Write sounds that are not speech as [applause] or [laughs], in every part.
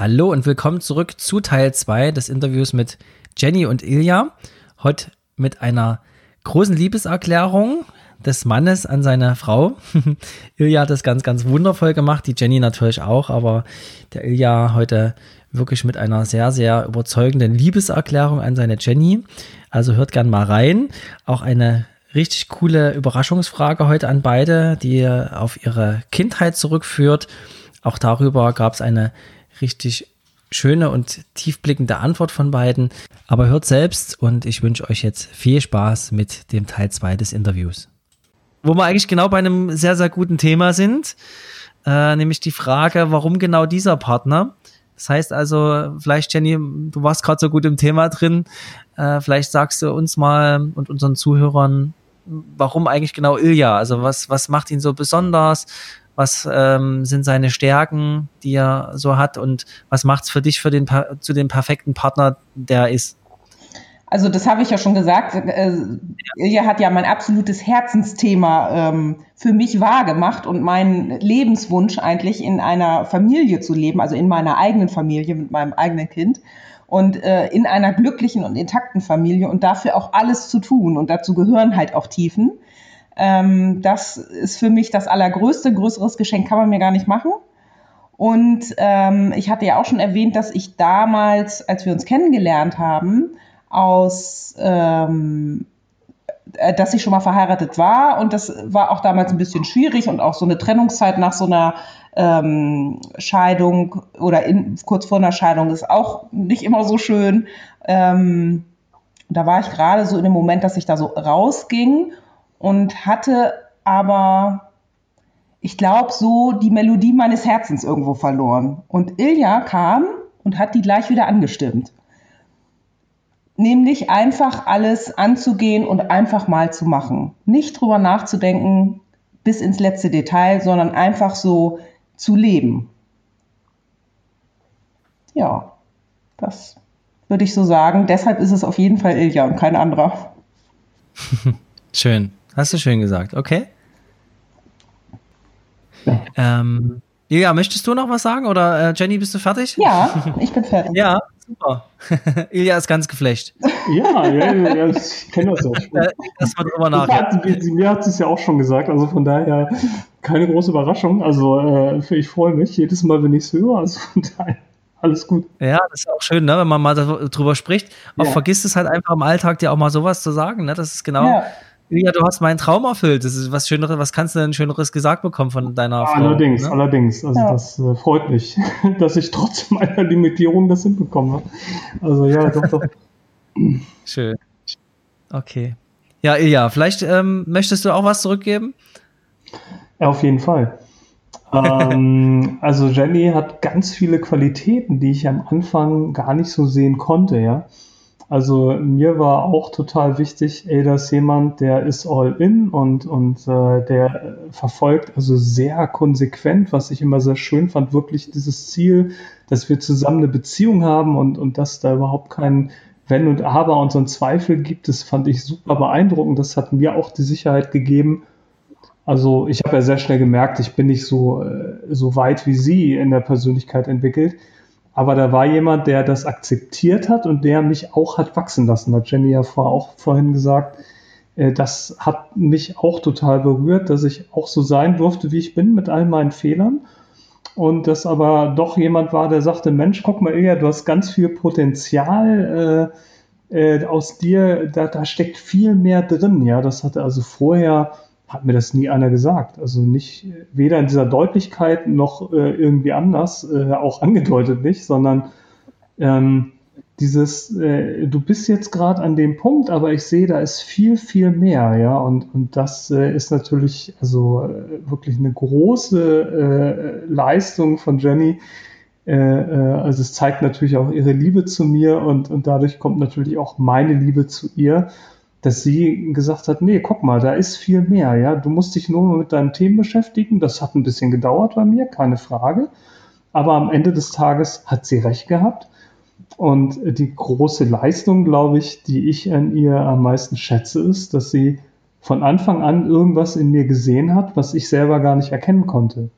Hallo und willkommen zurück zu Teil 2 des Interviews mit Jenny und Ilja. Heute mit einer großen Liebeserklärung des Mannes an seine Frau. [laughs] Ilja hat das ganz, ganz wundervoll gemacht, die Jenny natürlich auch, aber der Ilja heute wirklich mit einer sehr, sehr überzeugenden Liebeserklärung an seine Jenny. Also hört gern mal rein. Auch eine richtig coole Überraschungsfrage heute an beide, die auf ihre Kindheit zurückführt. Auch darüber gab es eine richtig schöne und tiefblickende Antwort von beiden. Aber hört selbst und ich wünsche euch jetzt viel Spaß mit dem Teil 2 des Interviews. Wo wir eigentlich genau bei einem sehr, sehr guten Thema sind, äh, nämlich die Frage, warum genau dieser Partner? Das heißt also, vielleicht Jenny, du warst gerade so gut im Thema drin, äh, vielleicht sagst du uns mal und unseren Zuhörern, warum eigentlich genau Ilja? Also was, was macht ihn so besonders? Was ähm, sind seine Stärken, die er so hat und was macht es für dich für den, zu dem perfekten Partner, der er ist? Also das habe ich ja schon gesagt. Äh, Ilja hat ja mein absolutes Herzensthema ähm, für mich wahrgemacht und meinen Lebenswunsch eigentlich in einer Familie zu leben, also in meiner eigenen Familie mit meinem eigenen Kind und äh, in einer glücklichen und intakten Familie und dafür auch alles zu tun. Und dazu gehören halt auch Tiefen. Ähm, das ist für mich das allergrößte, größeres Geschenk kann man mir gar nicht machen. Und ähm, ich hatte ja auch schon erwähnt, dass ich damals, als wir uns kennengelernt haben, aus, ähm, äh, dass ich schon mal verheiratet war und das war auch damals ein bisschen schwierig und auch so eine Trennungszeit nach so einer ähm, Scheidung oder in, kurz vor einer Scheidung ist auch nicht immer so schön. Ähm, da war ich gerade so in dem Moment, dass ich da so rausging und hatte aber, ich glaube, so die Melodie meines Herzens irgendwo verloren. Und Ilja kam und hat die gleich wieder angestimmt nämlich einfach alles anzugehen und einfach mal zu machen. Nicht drüber nachzudenken bis ins letzte Detail, sondern einfach so zu leben. Ja, das würde ich so sagen. Deshalb ist es auf jeden Fall Ilja und kein anderer. [laughs] schön. Hast du schön gesagt. Okay. Ähm, ja, möchtest du noch was sagen oder äh, Jenny, bist du fertig? Ja, [laughs] ich bin fertig. ja, super. [laughs] Ilja ist ganz geflecht. Ja, ja, ja ich kenne das ja schon. Das war drüber nach. Hat, mir hat sie es ja auch schon gesagt, also von daher keine große Überraschung. Also äh, ich freue mich jedes Mal, wenn ich es höre. Also alles gut. Ja, das ist auch schön, ne, wenn man mal darüber spricht. Auch ja. vergisst es halt einfach im Alltag dir auch mal sowas zu sagen. Ne? Das ist genau. Ja ja, du hast meinen Traum erfüllt. Das ist was Schöneres, was kannst du denn Schöneres gesagt bekommen von deiner Frau? Allerdings, ne? allerdings. Also ja. das äh, freut mich, [laughs] dass ich trotz meiner Limitierung das hinbekomme. Also ja, doch, doch. [laughs] Schön. Okay. Ja, Ilja, vielleicht ähm, möchtest du auch was zurückgeben? Auf jeden Fall. ähm, [laughs] also Jenny hat ganz viele Qualitäten, die ich am Anfang gar nicht so sehen konnte, ja. Also mir war auch total wichtig, ey, das ist jemand, der ist all in und, und äh, der verfolgt also sehr konsequent, was ich immer sehr schön fand, wirklich dieses Ziel, dass wir zusammen eine Beziehung haben und, und dass da überhaupt kein Wenn und Aber und so ein Zweifel gibt. Das fand ich super beeindruckend. Das hat mir auch die Sicherheit gegeben. Also ich habe ja sehr schnell gemerkt, ich bin nicht so, äh, so weit wie sie in der Persönlichkeit entwickelt. Aber da war jemand, der das akzeptiert hat und der mich auch hat wachsen lassen. Hat Jenny ja vor, auch vorhin gesagt. Äh, das hat mich auch total berührt, dass ich auch so sein durfte, wie ich bin, mit all meinen Fehlern. Und dass aber doch jemand war, der sagte, Mensch, guck mal, Ilja, du hast ganz viel Potenzial äh, äh, aus dir, da, da steckt viel mehr drin. Ja, das hatte also vorher hat mir das nie einer gesagt. Also nicht weder in dieser Deutlichkeit noch äh, irgendwie anders, äh, auch angedeutet nicht, sondern ähm, dieses, äh, du bist jetzt gerade an dem Punkt, aber ich sehe, da ist viel, viel mehr, ja, und, und das äh, ist natürlich also äh, wirklich eine große äh, Leistung von Jenny. Äh, äh, also es zeigt natürlich auch ihre Liebe zu mir und, und dadurch kommt natürlich auch meine Liebe zu ihr dass sie gesagt hat, nee, guck mal, da ist viel mehr, ja. Du musst dich nur mit deinen Themen beschäftigen. Das hat ein bisschen gedauert bei mir, keine Frage. Aber am Ende des Tages hat sie recht gehabt. Und die große Leistung, glaube ich, die ich an ihr am meisten schätze, ist, dass sie von Anfang an irgendwas in mir gesehen hat, was ich selber gar nicht erkennen konnte.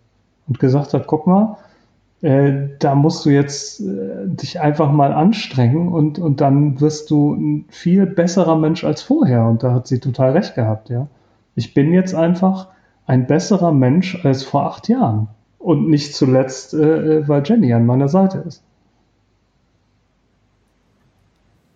Und gesagt hat, guck mal, äh, da musst du jetzt äh, dich einfach mal anstrengen und, und dann wirst du ein viel besserer Mensch als vorher. Und da hat sie total recht gehabt, ja. Ich bin jetzt einfach ein besserer Mensch als vor acht Jahren. Und nicht zuletzt, äh, äh weil Jenny an meiner Seite ist.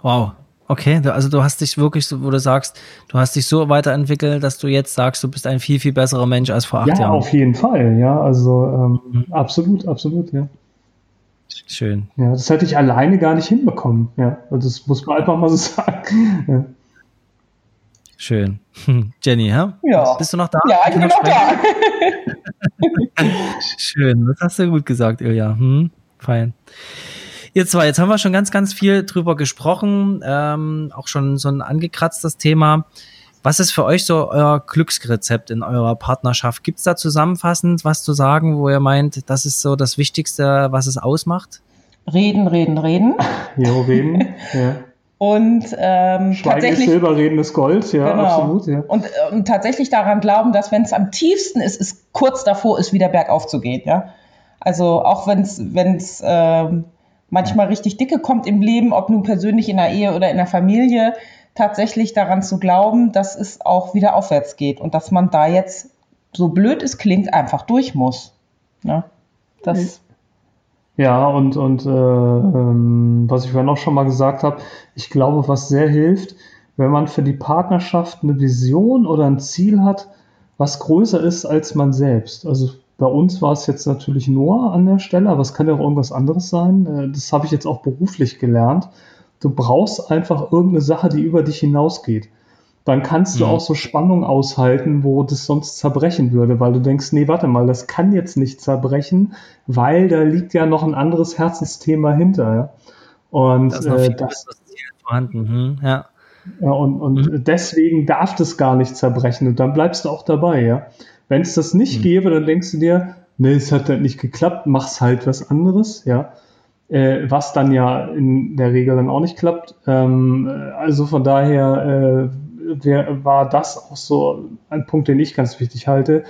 Wow. Okay, also du hast dich wirklich, so, wo du sagst, du hast dich so weiterentwickelt, dass du jetzt sagst, du bist ein viel, viel besserer Mensch als vor acht ja, Jahren. Ja, auf jeden Fall, ja. Also ähm, mhm. absolut, absolut, ja. Schön. Ja, das hätte ich alleine gar nicht hinbekommen. Ja, also das muss man einfach mal so [laughs] sagen. Ja. Schön. [laughs] Jenny, ja? ja? Bist du noch da? Ja, ich bin noch da. [laughs] Schön, das hast du gut gesagt, Ilja. Hm, fein. Ihr zwei, jetzt haben wir schon ganz, ganz viel drüber gesprochen, ähm, auch schon so ein angekratztes Thema. Was ist für euch so euer Glücksrezept in eurer Partnerschaft? Gibt es da zusammenfassend was zu sagen, wo ihr meint, das ist so das Wichtigste, was es ausmacht? Reden, reden, reden. Jo, reden, [laughs] ja. Und ähm, tatsächlich, ist Silber, Reden ist Gold, ja, genau. absolut. Ja. Und, und tatsächlich daran glauben, dass wenn es am tiefsten ist, es kurz davor ist, wieder bergauf zu gehen. Ja? Also auch wenn es ähm, manchmal richtig dicke kommt im Leben, ob nun persönlich in der Ehe oder in der Familie, tatsächlich daran zu glauben, dass es auch wieder aufwärts geht und dass man da jetzt, so blöd es klingt, einfach durch muss. Ja, das. Ja, und, und äh, ähm, was ich vorhin auch schon mal gesagt habe, ich glaube, was sehr hilft, wenn man für die Partnerschaft eine Vision oder ein Ziel hat, was größer ist als man selbst. Also bei uns war es jetzt natürlich nur an der Stelle, aber es kann ja auch irgendwas anderes sein. Äh, das habe ich jetzt auch beruflich gelernt. Du brauchst einfach irgendeine Sache, die über dich hinausgeht. Dann kannst du mhm. auch so Spannung aushalten, wo das sonst zerbrechen würde, weil du denkst, nee, warte mal, das kann jetzt nicht zerbrechen, weil da liegt ja noch ein anderes Herzensthema hinter. Ja? Und das, äh, das vorhanden. Hm, ja. ja. und, und mhm. deswegen darf das gar nicht zerbrechen und dann bleibst du auch dabei, ja. Wenn es das nicht mhm. gäbe, dann denkst du dir, nee, es hat halt nicht geklappt, mach's halt was anderes, ja. Äh, was dann ja in der Regel dann auch nicht klappt. Ähm, also von daher äh, wär, war das auch so ein Punkt, den ich ganz wichtig halte.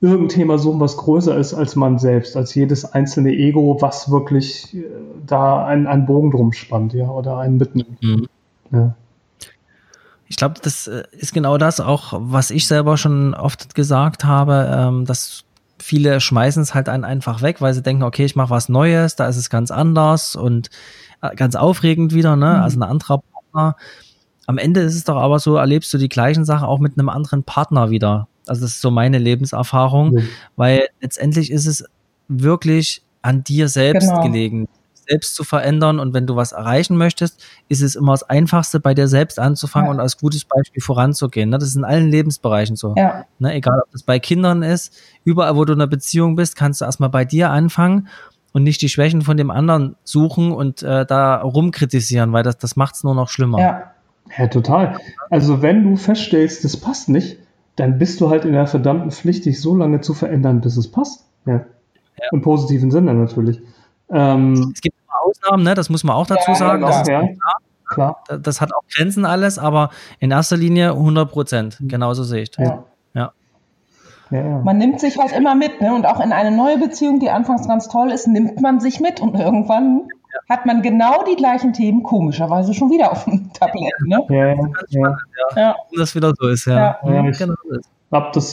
Irgendein Thema suchen, was größer ist als man selbst, als jedes einzelne Ego, was wirklich äh, da einen, einen Bogen drum spannt, ja, oder einen mitnimmt. Mhm. Ja. Ich glaube, das äh, ist genau das auch, was ich selber schon oft gesagt habe, ähm, dass viele schmeißen es halt einen einfach weg, weil sie denken, okay, ich mache was Neues, da ist es ganz anders und äh, ganz aufregend wieder, ne? Mhm. Also ein anderer Partner. Am Ende ist es doch aber so, erlebst du die gleichen Sachen auch mit einem anderen Partner wieder. Also das ist so meine Lebenserfahrung, mhm. weil letztendlich ist es wirklich an dir selbst genau. gelegen selbst zu verändern. Und wenn du was erreichen möchtest, ist es immer das Einfachste, bei dir selbst anzufangen ja. und als gutes Beispiel voranzugehen. Ne? Das ist in allen Lebensbereichen so. Ja. Ne? Egal, ob das bei Kindern ist, überall, wo du in einer Beziehung bist, kannst du erstmal bei dir anfangen und nicht die Schwächen von dem anderen suchen und äh, da rumkritisieren, weil das, das macht es nur noch schlimmer. Ja. ja, total. Also wenn du feststellst, das passt nicht, dann bist du halt in der verdammten Pflicht, dich so lange zu verändern, bis es passt. Ja. ja. Im positiven Sinne natürlich. Ähm, es gibt Ausnahmen, ne? das muss man auch dazu ja, sagen. Das, ja, klar. das hat auch Grenzen alles, aber in erster Linie 100 Prozent. Mhm. Genauso sehe ich das. Ja. Man nimmt sich halt immer mit, ne? Und auch in eine neue Beziehung, die anfangs ganz toll ist, nimmt man sich mit und irgendwann hat man genau die gleichen Themen komischerweise schon wieder auf dem Tablett. Ne? Ja, ja, ja. ja. Das wieder so ist, ja. ja. ich genau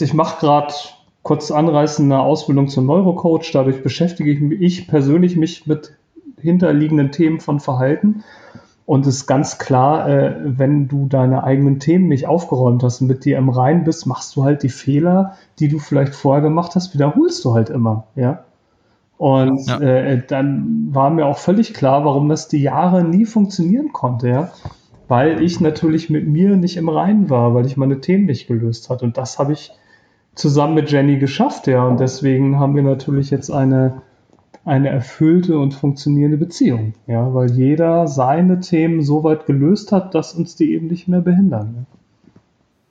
ich mache gerade kurz anreißen eine Ausbildung zum Neurocoach. Dadurch beschäftige ich mich ich persönlich mich mit hinterliegenden Themen von Verhalten. Und es ist ganz klar, äh, wenn du deine eigenen Themen nicht aufgeräumt hast und mit dir im Rein bist, machst du halt die Fehler, die du vielleicht vorher gemacht hast, wiederholst du halt immer, ja. Und ja. Äh, dann war mir auch völlig klar, warum das die Jahre nie funktionieren konnte, ja. Weil ich natürlich mit mir nicht im Reinen war, weil ich meine Themen nicht gelöst hat. Und das habe ich zusammen mit Jenny geschafft, ja. Und deswegen haben wir natürlich jetzt eine eine erfüllte und funktionierende Beziehung. Ja, weil jeder seine Themen so weit gelöst hat, dass uns die eben nicht mehr behindern.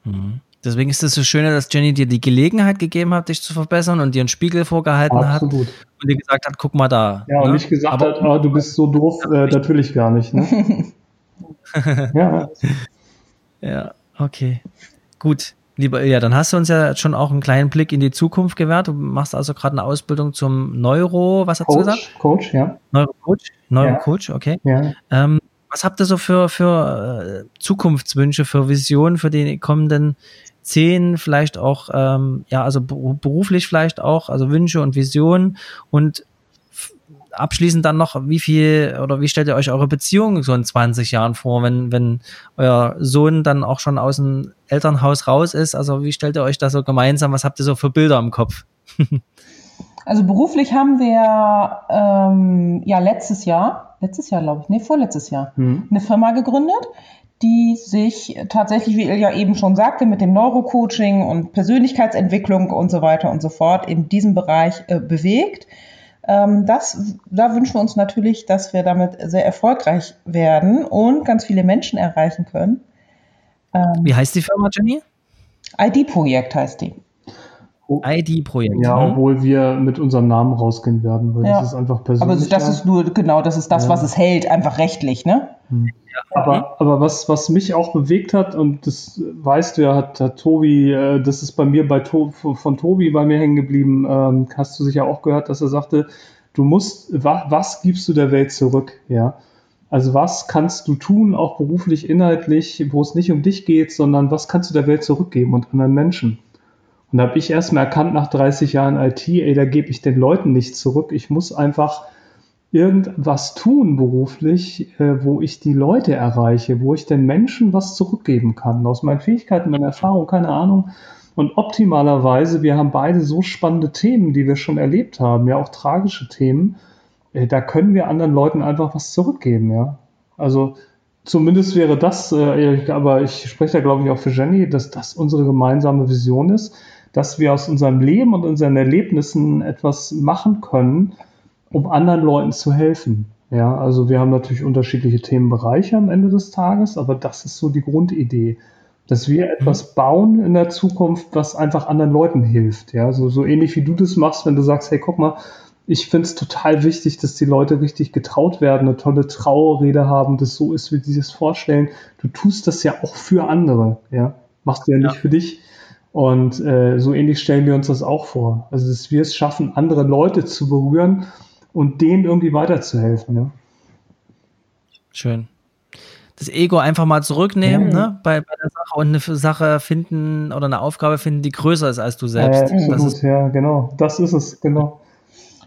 Ja. Mhm. Deswegen ist es so schön, dass Jenny dir die Gelegenheit gegeben hat, dich zu verbessern und dir einen Spiegel vorgehalten Absolut. hat und dir gesagt hat, guck mal da. Ja, und ne? nicht gesagt Aber, hat, oh, du bist so doof, äh, natürlich gar nicht. Ne? [laughs] ja. ja, okay. Gut. Lieber Ilja, dann hast du uns ja schon auch einen kleinen Blick in die Zukunft gewährt. Du machst also gerade eine Ausbildung zum Neuro, was hast Coach, du gesagt? Coach, ja. Neurocoach, Neurocoach, okay. ja. Ähm, was habt ihr so für, für äh, Zukunftswünsche, für Visionen für die kommenden zehn, vielleicht auch, ähm, ja, also beruflich vielleicht auch, also Wünsche und Visionen und abschließend dann noch, wie viel oder wie stellt ihr euch eure Beziehung so in 20 Jahren vor, wenn, wenn euer Sohn dann auch schon aus dem Elternhaus raus ist? Also wie stellt ihr euch das so gemeinsam? Was habt ihr so für Bilder im Kopf? [laughs] also beruflich haben wir ähm, ja letztes Jahr, letztes Jahr glaube ich, nee, vorletztes Jahr, hm. eine Firma gegründet, die sich tatsächlich, wie Ilja eben schon sagte, mit dem Neurocoaching und Persönlichkeitsentwicklung und so weiter und so fort in diesem Bereich äh, bewegt. Ähm, das, da wünschen wir uns natürlich, dass wir damit sehr erfolgreich werden und ganz viele Menschen erreichen können. Ähm, Wie heißt die Firma, Jenny? ID-Projekt heißt die. ID-Projekt. Ja, hm? obwohl wir mit unserem Namen rausgehen werden, weil ja. das ist einfach persönlich. Aber das ist nur, genau, das ist das, ja. was es hält, einfach rechtlich, ne? Hm. Aber, aber was, was mich auch bewegt hat, und das weißt du ja, hat, hat Tobi, äh, das ist bei mir bei to von Tobi bei mir hängen geblieben, ähm, hast du sicher auch gehört, dass er sagte, du musst, wa was gibst du der Welt zurück, ja? Also was kannst du tun, auch beruflich, inhaltlich, wo es nicht um dich geht, sondern was kannst du der Welt zurückgeben und anderen Menschen? Und da habe ich erstmal erkannt nach 30 Jahren IT, ey, da gebe ich den Leuten nichts zurück. Ich muss einfach irgendwas tun beruflich, äh, wo ich die Leute erreiche, wo ich den Menschen was zurückgeben kann. Aus meinen Fähigkeiten, meiner Erfahrung, keine Ahnung. Und optimalerweise, wir haben beide so spannende Themen, die wir schon erlebt haben, ja auch tragische Themen. Äh, da können wir anderen Leuten einfach was zurückgeben, ja. Also zumindest wäre das, äh, aber ich spreche da glaube ich auch für Jenny, dass das unsere gemeinsame Vision ist, dass wir aus unserem Leben und unseren Erlebnissen etwas machen können, um anderen Leuten zu helfen. Ja, also wir haben natürlich unterschiedliche Themenbereiche am Ende des Tages, aber das ist so die Grundidee, dass wir mhm. etwas bauen in der Zukunft, was einfach anderen Leuten hilft. Ja, so, so ähnlich wie du das machst, wenn du sagst, hey, guck mal, ich finde es total wichtig, dass die Leute richtig getraut werden, eine tolle Trauerrede haben, das so ist, wie sie es vorstellen. Du tust das ja auch für andere, ja. Machst du ja nicht ja. für dich. Und äh, so ähnlich stellen wir uns das auch vor. Also, dass wir es schaffen, andere Leute zu berühren und denen irgendwie weiterzuhelfen. Ja. Schön. Das Ego einfach mal zurücknehmen, ja. ne, bei, bei, der Sache und eine Sache finden oder eine Aufgabe finden, die größer ist als du selbst. Äh, das ist, ja, genau. Das ist es, genau.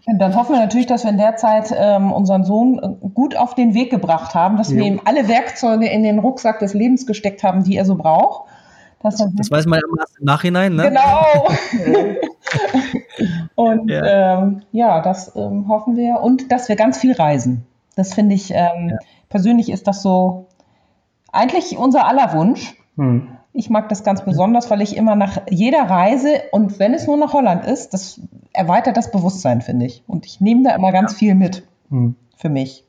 Und dann hoffen wir natürlich, dass wir in der Zeit ähm, unseren Sohn gut auf den Weg gebracht haben, dass jo. wir ihm alle Werkzeuge in den Rucksack des Lebens gesteckt haben, die er so braucht. Das, das weiß man ja im Nachhinein, ne? Genau. [laughs] [laughs] und ja, ähm, ja das ähm, hoffen wir. Und dass wir ganz viel reisen. Das finde ich, ähm, ja. persönlich ist das so eigentlich unser aller Wunsch. Hm. Ich mag das ganz besonders, weil ich immer nach jeder Reise und wenn es nur nach Holland ist, das erweitert das Bewusstsein, finde ich. Und ich nehme da immer ganz viel mit hm. für mich.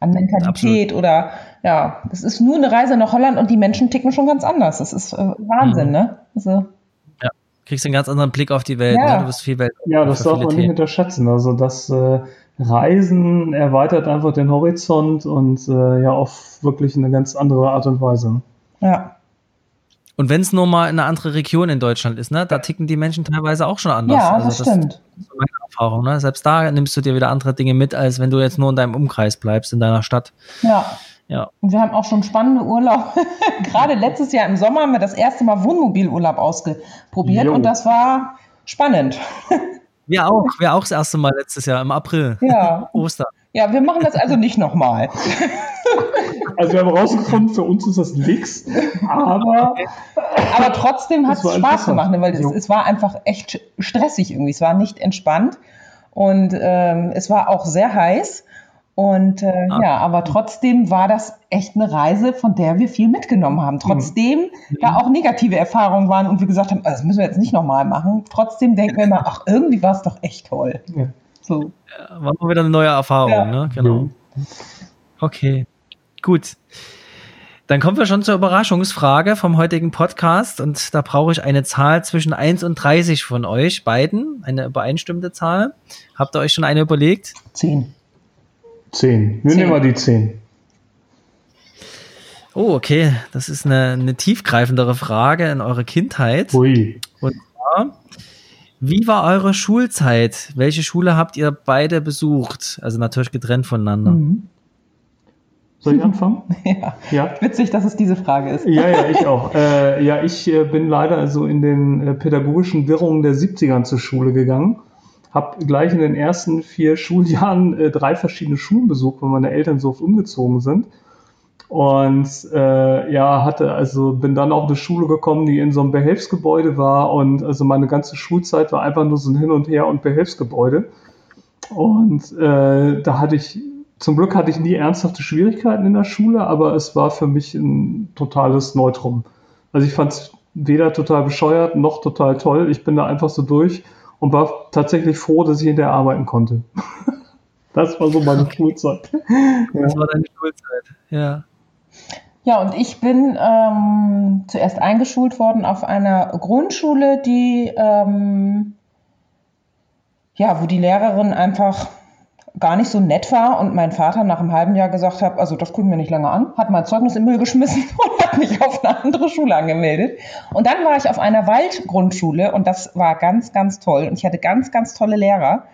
An Mentalität Absolut. oder ja, das ist nur eine Reise nach Holland und die Menschen ticken schon ganz anders. Das ist äh, Wahnsinn, mhm. ne? Also, ja, kriegst einen ganz anderen Blick auf die Welt. Ja, ne? du bist viel Welt. Ja, das darf man nicht unterschätzen. Also das äh, Reisen erweitert einfach den Horizont und äh, ja auf wirklich eine ganz andere Art und Weise. Ja. Und wenn es nur mal in eine andere Region in Deutschland ist, ne, da ticken die Menschen teilweise auch schon anders. Ja, das, also das stimmt. Das ist meine Erfahrung. Ne? Selbst da nimmst du dir wieder andere Dinge mit, als wenn du jetzt nur in deinem Umkreis bleibst, in deiner Stadt. Ja. Ja. Und wir haben auch schon spannende Urlaub. [laughs] Gerade letztes Jahr im Sommer haben wir das erste Mal Wohnmobilurlaub ausprobiert jo. und das war spannend. [laughs] Wir auch, wir auch das erste Mal letztes Jahr im April. Ja. [laughs] Ostern. Ja, wir machen das also nicht nochmal. Also wir haben rausgefunden, für uns ist das nichts, aber aber trotzdem hat es Spaß gemacht, ne, weil es, es, war einfach echt stressig irgendwie. Es war nicht entspannt und ähm, es war auch sehr heiß und äh, ah. ja, aber trotzdem war das echt eine Reise, von der wir viel mitgenommen haben. Trotzdem mhm. da auch negative Erfahrungen waren und wir gesagt haben, also das müssen wir jetzt nicht nochmal machen. Trotzdem denken wir immer, ach, irgendwie war es doch echt toll. Ja. So. Ja, war mal wieder eine neue Erfahrung, ja. ne? Genau. Okay, gut. Dann kommen wir schon zur Überraschungsfrage vom heutigen Podcast und da brauche ich eine Zahl zwischen 1 und 30 von euch beiden, eine übereinstimmende Zahl. Habt ihr euch schon eine überlegt? 10. Zehn. Wir nehmen mal die zehn. Oh, okay. Das ist eine, eine tiefgreifendere Frage in eure Kindheit. Ui. Und zwar, wie war eure Schulzeit? Welche Schule habt ihr beide besucht? Also natürlich getrennt voneinander. Mhm. Soll ich anfangen? [laughs] Ja. Ja. Witzig, dass es diese Frage ist. Ja, ja, ich [laughs] auch. Äh, ja, ich äh, bin leider also in den äh, pädagogischen Wirrungen der 70ern zur Schule gegangen. Hab gleich in den ersten vier Schuljahren äh, drei verschiedene Schulen besucht, weil meine Eltern so oft umgezogen sind. Und äh, ja, hatte also bin dann auf eine Schule gekommen, die in so einem Behelfsgebäude war und also meine ganze Schulzeit war einfach nur so ein Hin und Her und Behelfsgebäude. Und äh, da hatte ich zum Glück hatte ich nie ernsthafte Schwierigkeiten in der Schule, aber es war für mich ein totales Neutrum. Also ich fand es weder total bescheuert noch total toll. Ich bin da einfach so durch und war tatsächlich froh, dass ich in der arbeiten konnte. [laughs] Das war so meine Schulzeit. [laughs] Das war deine Schulzeit. Ja. Ja, und ich bin ähm, zuerst eingeschult worden auf einer Grundschule, die ähm, ja, wo die Lehrerin einfach gar nicht so nett war und mein Vater nach einem halben Jahr gesagt hat, also das gucken wir nicht lange an, hat mein Zeugnis im Müll geschmissen [laughs] und hat mich auf eine andere Schule angemeldet. Und dann war ich auf einer Waldgrundschule und das war ganz, ganz toll. Und ich hatte ganz, ganz tolle Lehrer.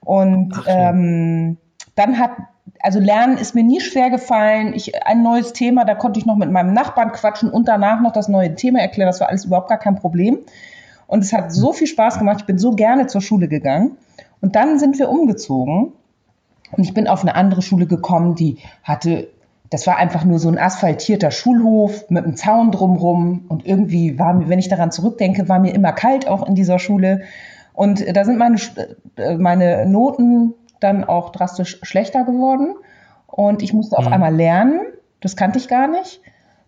Und Ach, ähm, dann hat, also Lernen ist mir nie schwer gefallen. Ich, ein neues Thema, da konnte ich noch mit meinem Nachbarn quatschen und danach noch das neue Thema erklären. Das war alles überhaupt gar kein Problem. Und es hat so viel Spaß gemacht. Ich bin so gerne zur Schule gegangen. Und dann sind wir umgezogen. Und ich bin auf eine andere Schule gekommen, die hatte, das war einfach nur so ein asphaltierter Schulhof mit einem Zaun drumrum. Und irgendwie war mir, wenn ich daran zurückdenke, war mir immer kalt auch in dieser Schule. Und da sind meine, äh, meine Noten dann auch drastisch schlechter geworden. Und ich musste auf Mhm. einmal lernen. Das kannte ich gar nicht.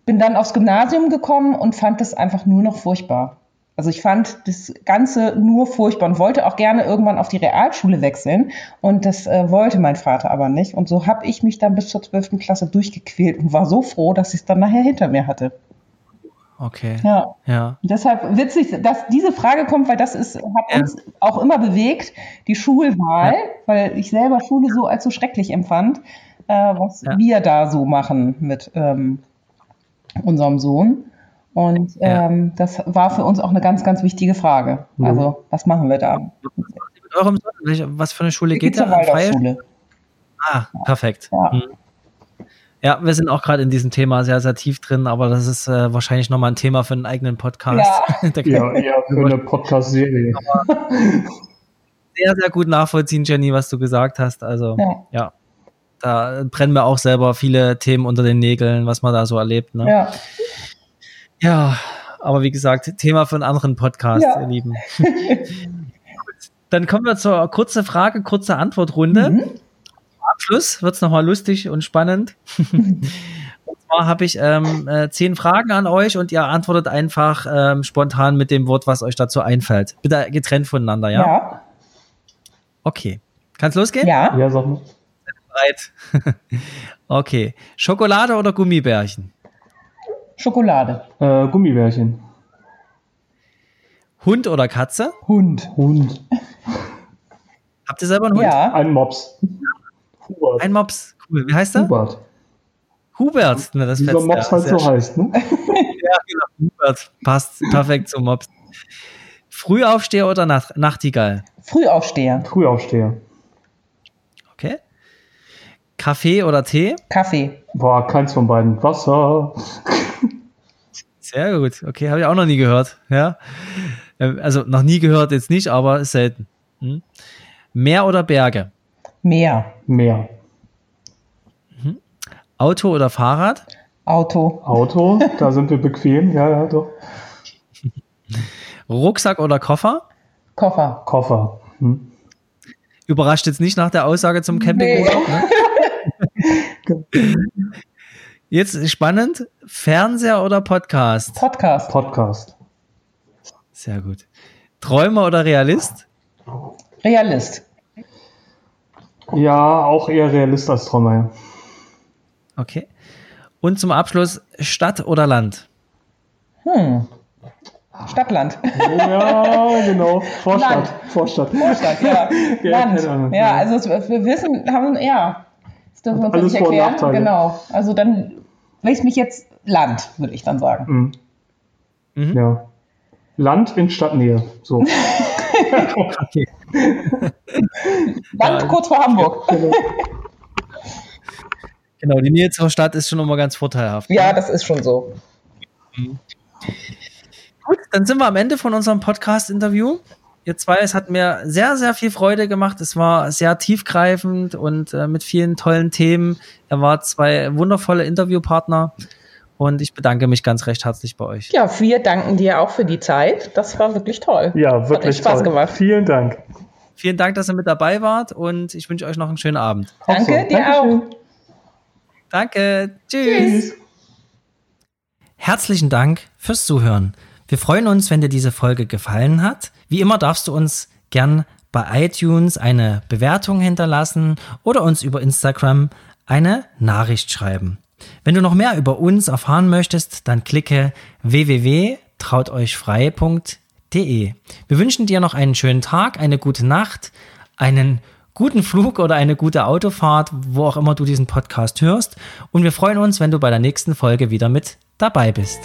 Bin dann aufs Gymnasium gekommen und fand das einfach nur noch furchtbar. Also ich fand das Ganze nur furchtbar und wollte auch gerne irgendwann auf die Realschule wechseln. Und das äh, wollte mein Vater aber nicht. Und so habe ich mich dann bis zur 12. Klasse durchgequält und war so froh, dass ich es dann nachher hinter mir hatte. Okay. Ja. Ja. Deshalb witzig, dass diese Frage kommt, weil das ist, hat Ja. uns auch immer bewegt, die Schulwahl, Ja. weil ich selber Schule so als so schrecklich empfand, äh, was wir da so machen mit ähm, unserem Sohn. Und Ja. ähm, das war für uns auch eine ganz, ganz wichtige Frage. Mhm. Also, was machen wir da? Eurem Sohn? Was für eine Schule geht da? Freie? Waldorfschule. Ah, perfekt. Ja. Mhm. Ja, wir sind auch gerade in diesem Thema sehr, sehr tief drin, aber das ist äh, wahrscheinlich nochmal ein Thema für einen eigenen Podcast. Kann Ja, [laughs] eher für eine Podcast-Serie. sehr, sehr gut nachvollziehen, Jenny, was du gesagt hast. Also, Ja. ja. Da brennen mir auch selber viele Themen unter den Nägeln, was man da so erlebt. Ne? Ja. Ja, aber wie gesagt, Thema für einen anderen Podcast, Ja. ihr Lieben. Gut, [laughs] Dann kommen wir zur kurze Frage, kurze Antwortrunde. Mhm. Am Abschluss wird's noch nochmal lustig und spannend. [laughs] und zwar habe ich ähm, äh, zehn Fragen an euch und ihr antwortet einfach ähm, spontan mit dem Wort, was euch dazu einfällt. Bitte getrennt voneinander, ja? Ja. Okay. Kann's losgehen? Ja. Ja, sag mal. Bereit. [laughs] okay. Schokolade oder Gummibärchen? Schokolade. Äh, Gummibärchen. Hund oder Katze? Hund. Hund. Habt ihr selber einen Hund? Ja. Ein Mops. Hubert. Ein Mops. Cool. Wie heißt er? Hubert. Hubert. Na, das Dieser fetzt Mops ja. halt so heißt, ne? [laughs] Ja, genau. Hubert. Passt perfekt zum Mops. Frühaufsteher oder Nacht Nachtigall? Frühaufsteher. Frühaufsteher. Okay. Kaffee oder Tee? Kaffee. War keins von beiden. Wasser. Sehr gut. Okay, habe ich auch noch nie gehört. Ja. Ähm, Also noch nie gehört jetzt nicht, aber selten. Hm. Meer oder Berge? Meer. Meer. Auto oder Fahrrad? Auto. Auto. Da sind wir bequem. Ja, ja, doch. [laughs] Rucksack oder Koffer? Koffer. Koffer. Hm. Überrascht jetzt nicht nach der Aussage zum Campingurlaub. Ne? [laughs] [laughs] Jetzt ist spannend. Fernseher oder Podcast? Podcast. Podcast. Sehr gut. Träumer oder Realist? Realist. Ja, auch eher Realist als Träumer. ja. Okay. Und zum Abschluss Stadt oder Land? Hm. Stadtland. Ja, genau. Vorstadt. Land. Vorstadt. Vorstadt, ja. [laughs] Ja, Land. Ja, also wir wissen, haben, ja, das dürfen wir uns Alles nicht Vor- und erklären. Nachteile. Genau. Also dann ich mich jetzt Land, würde ich dann sagen. Mhm. Mhm. Ja. Land in Stadtnähe. So. [laughs] Land kurz vor Hamburg. Genau, die Nähe zur Stadt ist schon immer ganz vorteilhaft. Ja, ne? das ist schon so. Mhm. Gut, dann sind wir am Ende von unserem Podcast-Interview. Ihr zwei, es hat mir sehr, sehr viel Freude gemacht. Es war sehr tiefgreifend und äh, mit vielen tollen Themen. Er war zwei wundervolle Interviewpartner. Und ich bedanke mich ganz recht herzlich bei euch. Ja, wir danken dir auch für die Zeit. Das war wirklich toll. Ja, wirklich Hat Spaß toll. gemacht. Vielen Dank. Vielen Dank, dass ihr mit dabei wart und ich wünsche euch noch einen schönen Abend. Danke, so. dir Dankeschön. auch. Danke. Tschüss. Tschüss. Herzlichen Dank fürs Zuhören. Wir freuen uns, wenn dir diese Folge gefallen hat. Wie immer darfst du uns gern bei iTunes eine Bewertung hinterlassen oder uns über Instagram eine Nachricht schreiben. Wenn du noch mehr über uns erfahren möchtest, dann klicke www.trauteuchfrei.de. Wir wünschen dir noch einen schönen Tag, eine gute Nacht, einen guten Flug oder eine gute Autofahrt, wo auch immer du diesen Podcast hörst. Und wir freuen uns, wenn du bei der nächsten Folge wieder mit dabei bist.